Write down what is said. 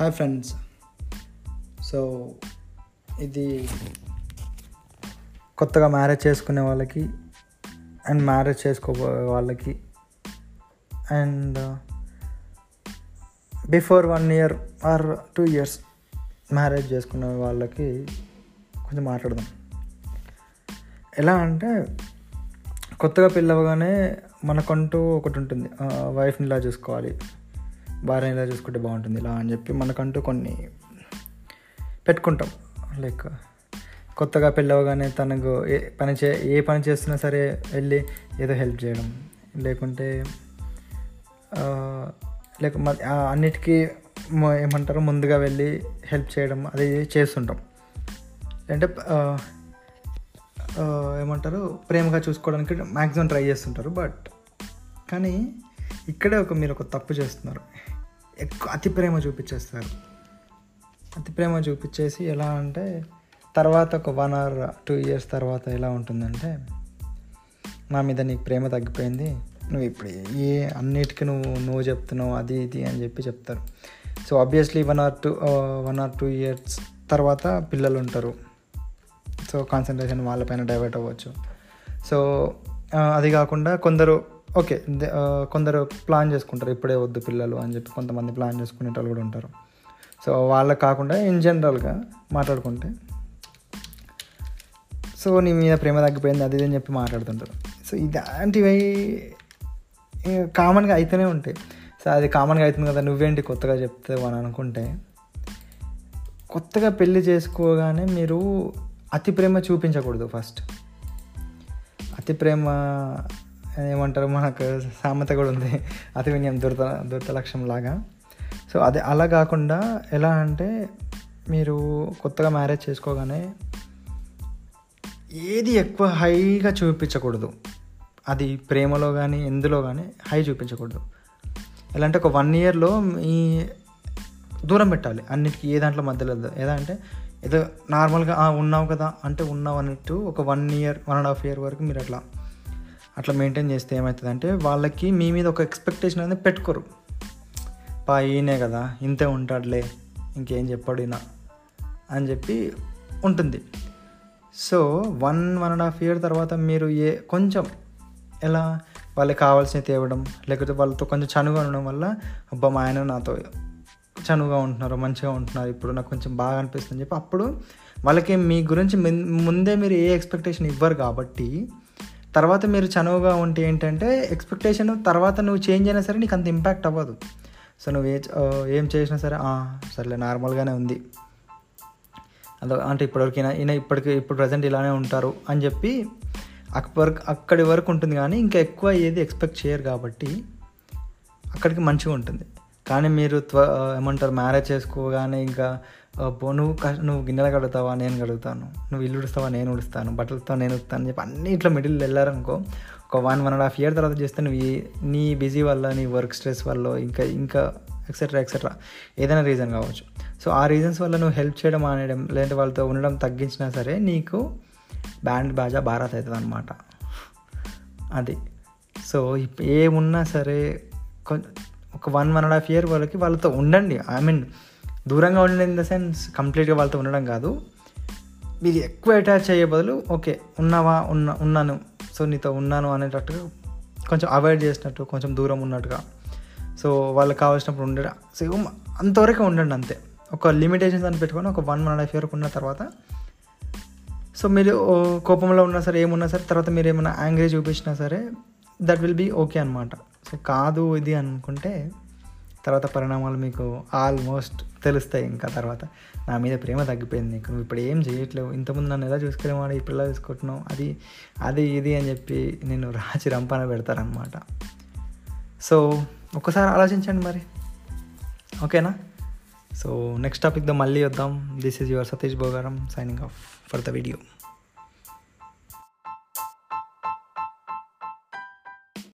Hi friends so ఇది కొత్తగా marriage చేసుకునే వాళ్ళకి అండ్ మ్యారేజ్ చేసుకోబోయే వాళ్ళకి and before one year or two years marriage చేసుకునే వాళ్ళకి కొంచెం మాట్లాడదాం. ఎలా అంటే కొత్తగా పెళ్ళవగానే మనకంటూ ఒకటి ఉంటుంది వైఫ్ని ఇలా చూసుకోవాలి. భార్య ఇలా చూసుకుంటే బాగుంటుంది ఇలా అని చెప్పి మనకంటూ కొన్ని పెట్టుకుంటాం. లైక్ కొత్తగా పెళ్ళవగానే తనకు ఏ పని చే ఏ పని చేస్తున్నా సరే వెళ్ళి ఏదో హెల్ప్ చేయడం. లేకుంటే లేక అన్నిటికీ ఏమంటారు ముందుగా వెళ్ళి హెల్ప్ చేయడం అది చేస్తుంటాం. అంటే ఏమంటారు ప్రేమగా చూసుకోవడానికి మ్యాక్సిమం ట్రై చేస్తుంటారు బట్ కానీ ఇక్కడే ఒక మీరు ఒక తప్పు చేస్తున్నారు. ఎక్కువ అతి ప్రేమ చూపించేస్తారు. అతి ప్రేమ చూపించేసి ఎలా అంటే తర్వాత ఒక వన్ అవర్ టూ ఇయర్స్ తర్వాత ఎలా ఉంటుందంటే నా మీద నీకు ప్రేమ తగ్గిపోయింది నువ్వు ఇప్పుడు ఏ అన్నిటికీ నువ్వు నువ్వు చెప్తున్నావు అది ఇది అని చెప్పి చెప్తారు. So obviously one or two one or two years తర్వాత పిల్లలు ఉంటారు. సో కాన్సన్ట్రేషన్ వాళ్ళపైన డైవర్ట్ అవ్వచ్చు. సో uh, అది కాకుండా కొందరు ఓకే కొందరు ప్లాన్ చేసుకుంటారు ఇప్పుడే వద్దు పిల్లలు అని చెప్పి కొంతమంది ప్లాన్ చేసుకునే వాళ్ళు కూడా ఉంటారు. సో వాళ్ళకి కాకుండా ఇన్ జనరల్గా మాట్లాడుకుంటే సో నీ మీద ప్రేమ తగ్గిపోయింది అది అని చెప్పి మాట్లాడుతుంటారు. సో ఇలాంటివి కామన్గా అయితేనే ఉంటాయి. సో అది కామన్గా అవుతుంది కదా నువ్వేంటి కొత్తగా చెప్తావు అని అనుకుంటే కొత్తగా పెళ్ళి చేసుకోగానే మీరు అతి ప్రేమ చూపించకూడదు ఫస్ట్ అతి ప్రేమ ఏమంటారు మనకు సామెత కూడా ఉంది. అతి వినయం దురత దురత లక్ష్యం లాగా సో అది అలా కాకుండా ఎలా అంటే మీరు కొత్తగా మ్యారేజ్ చేసుకోగానే ఏది ఎక్కువ హైగా చూపించకూడదు. అది ప్రేమలో కానీ ఎందులో కానీ హై చూపించకూడదు. ఎలా అంటే ఒక వన్ ఇయర్లో మీ దూరం పెట్టాలి. అన్నిటికీ ఏ దాంట్లో మధ్యలో ఏదా అంటే ఏదో నార్మల్గా ఉన్నావు కదా అంటే ఉన్నావు అన్నట్టు ఒక one year one and half year వరకు మీరు అట్లా అట్లా మెయింటైన్ చేస్తే ఏమవుతుంది అంటే వాళ్ళకి మీ మీద ఒక ఎక్స్పెక్టేషన్ అనేది పెట్టుకోరు. పా ఈయనే కదా ఇంతే ఉంటాడులే ఇంకేం చెప్పాడు ఈయన అని చెప్పి ఉంటుంది. So one one and half year తర్వాత మీరు ఏ కొంచెం ఎలా వాళ్ళకి కావాల్సినవి తేవడం లేకపోతే వాళ్ళతో కొంచెం చనువుగా ఉండడం వల్ల అబ్బా మా ఆయన నాతో చనువుగా ఉంటున్నారు మంచిగా ఉంటున్నారు ఇప్పుడు నాకు కొంచెం బాగా అనిపిస్తుంది చెప్పి అప్పుడు వాళ్ళకి మీ గురించి ముందే మీరు ఏ ఎక్స్పెక్టేషన్ ఇవ్వరు కాబట్టి తర్వాత మీరు చనువుగా ఉంటే ఏంటంటే ఎక్స్పెక్టేషన్ తర్వాత నువ్వు చేంజ్ అయినా సరే నీకు అంత ఇంపాక్ట్ అవ్వదు. సో నువ్వు ఏ ఏం చేసినా సరే సర్లే నార్మల్గానే ఉంది. అదో అంటే ఇప్పటివరకు ఈయన ఇప్పటికి ఇప్పుడు ప్రజెంట్ ఇలానే ఉంటారు అని చెప్పి అక్కడి అక్కడి వరకు ఉంటుంది కానీ ఇంకా ఎక్కువ ఏది ఎక్స్పెక్ట్ చేయరు కాబట్టి అక్కడికి మంచిగా ఉంటుంది. కానీ మీరు త్వ ఏమంటారు మ్యారేజ్ చేసుకోగానే ఇంకా నువ్వు నువ్వు గిన్నెలు కడుగుతావా? నేను కడుగుతాను. నువ్వు ఇల్లు ఉడుస్తావా? నేను ఉడుస్తాను. బట్టలతో నేను ఉడుతాను అని చెప్పి అన్ని ఇట్లా మిడిల్ వెళ్ళారనుకో ఒక one one and half year తర్వాత చేస్తే నువ్వు నీ బిజీ వల్ల నీ వర్క్ స్ట్రెస్ వల్ల ఇంకా ఇంకా ఎక్సెట్రా ఎక్సెట్రా ఏదైనా రీజన్ కావచ్చు. సో ఆ రీజన్స్ వల్ల నువ్వు హెల్ప్ చేయడం మానేయడం లేదంటే వాళ్ళతో ఉండడం తగ్గించినా సరే నీకు బ్యాండ్ బాజా భారత్ అవుతుంది అనమాట అది. సో ఏమున్నా సరే ఒక one one and half year వాళ్ళకి వాళ్ళతో ఉండండి. ఐ మీన్ దూరంగా ఉండడం ఇన్ ద సెన్స్ కంప్లీట్గా వాళ్ళతో ఉండడం కాదు. మీరు ఎక్కువ అటాచ్ అయ్యే బదులు ఓకే ఉన్నావా ఉన్న ఉన్నాను సో నీతో ఉన్నాను అనేటట్టుగా కొంచెం అవాయిడ్ చేసినట్టు కొంచెం దూరం ఉన్నట్టుగా. సో వాళ్ళకి కావాల్సినప్పుడు ఉండడం సో అంతవరకు ఉండండి అంతే. ఒక లిమిటేషన్స్ అని పెట్టుకొని ఒక one one and half year ఉన్న తర్వాత సో మీరు కోపంలో ఉన్నా సరే ఏమున్నా సరే తర్వాత మీరు ఏమైనా యాంగ్రీ చూపించినా సరే దట్ విల్ బీ ఓకే అనమాట సో కాదు ఇది అనుకుంటే తర్వాత పరిణామాలు మీకు ఆల్మోస్ట్ తెలుస్తాయి ఇంకా తర్వాత. నా మీద ప్రేమ తగ్గిపోయింది నీకు. నువ్వు ఇప్పుడు ఏం చేయట్లేవు. ఇంతకుముందు నన్ను ఎలా చూసుకునేవాడు ఇప్పుడు ఎలా చూసుకుంటున్నావు? అది అది ఇది అని చెప్పి నేను రాచి రంపాన పెడతారనమాట సో ఒకసారి ఆలోచించండి మరి. ఓకేనా? సో నెక్స్ట్ టాపిక్తో మళ్ళీ వద్దాం. This is your Satish Bogaram signing off for the video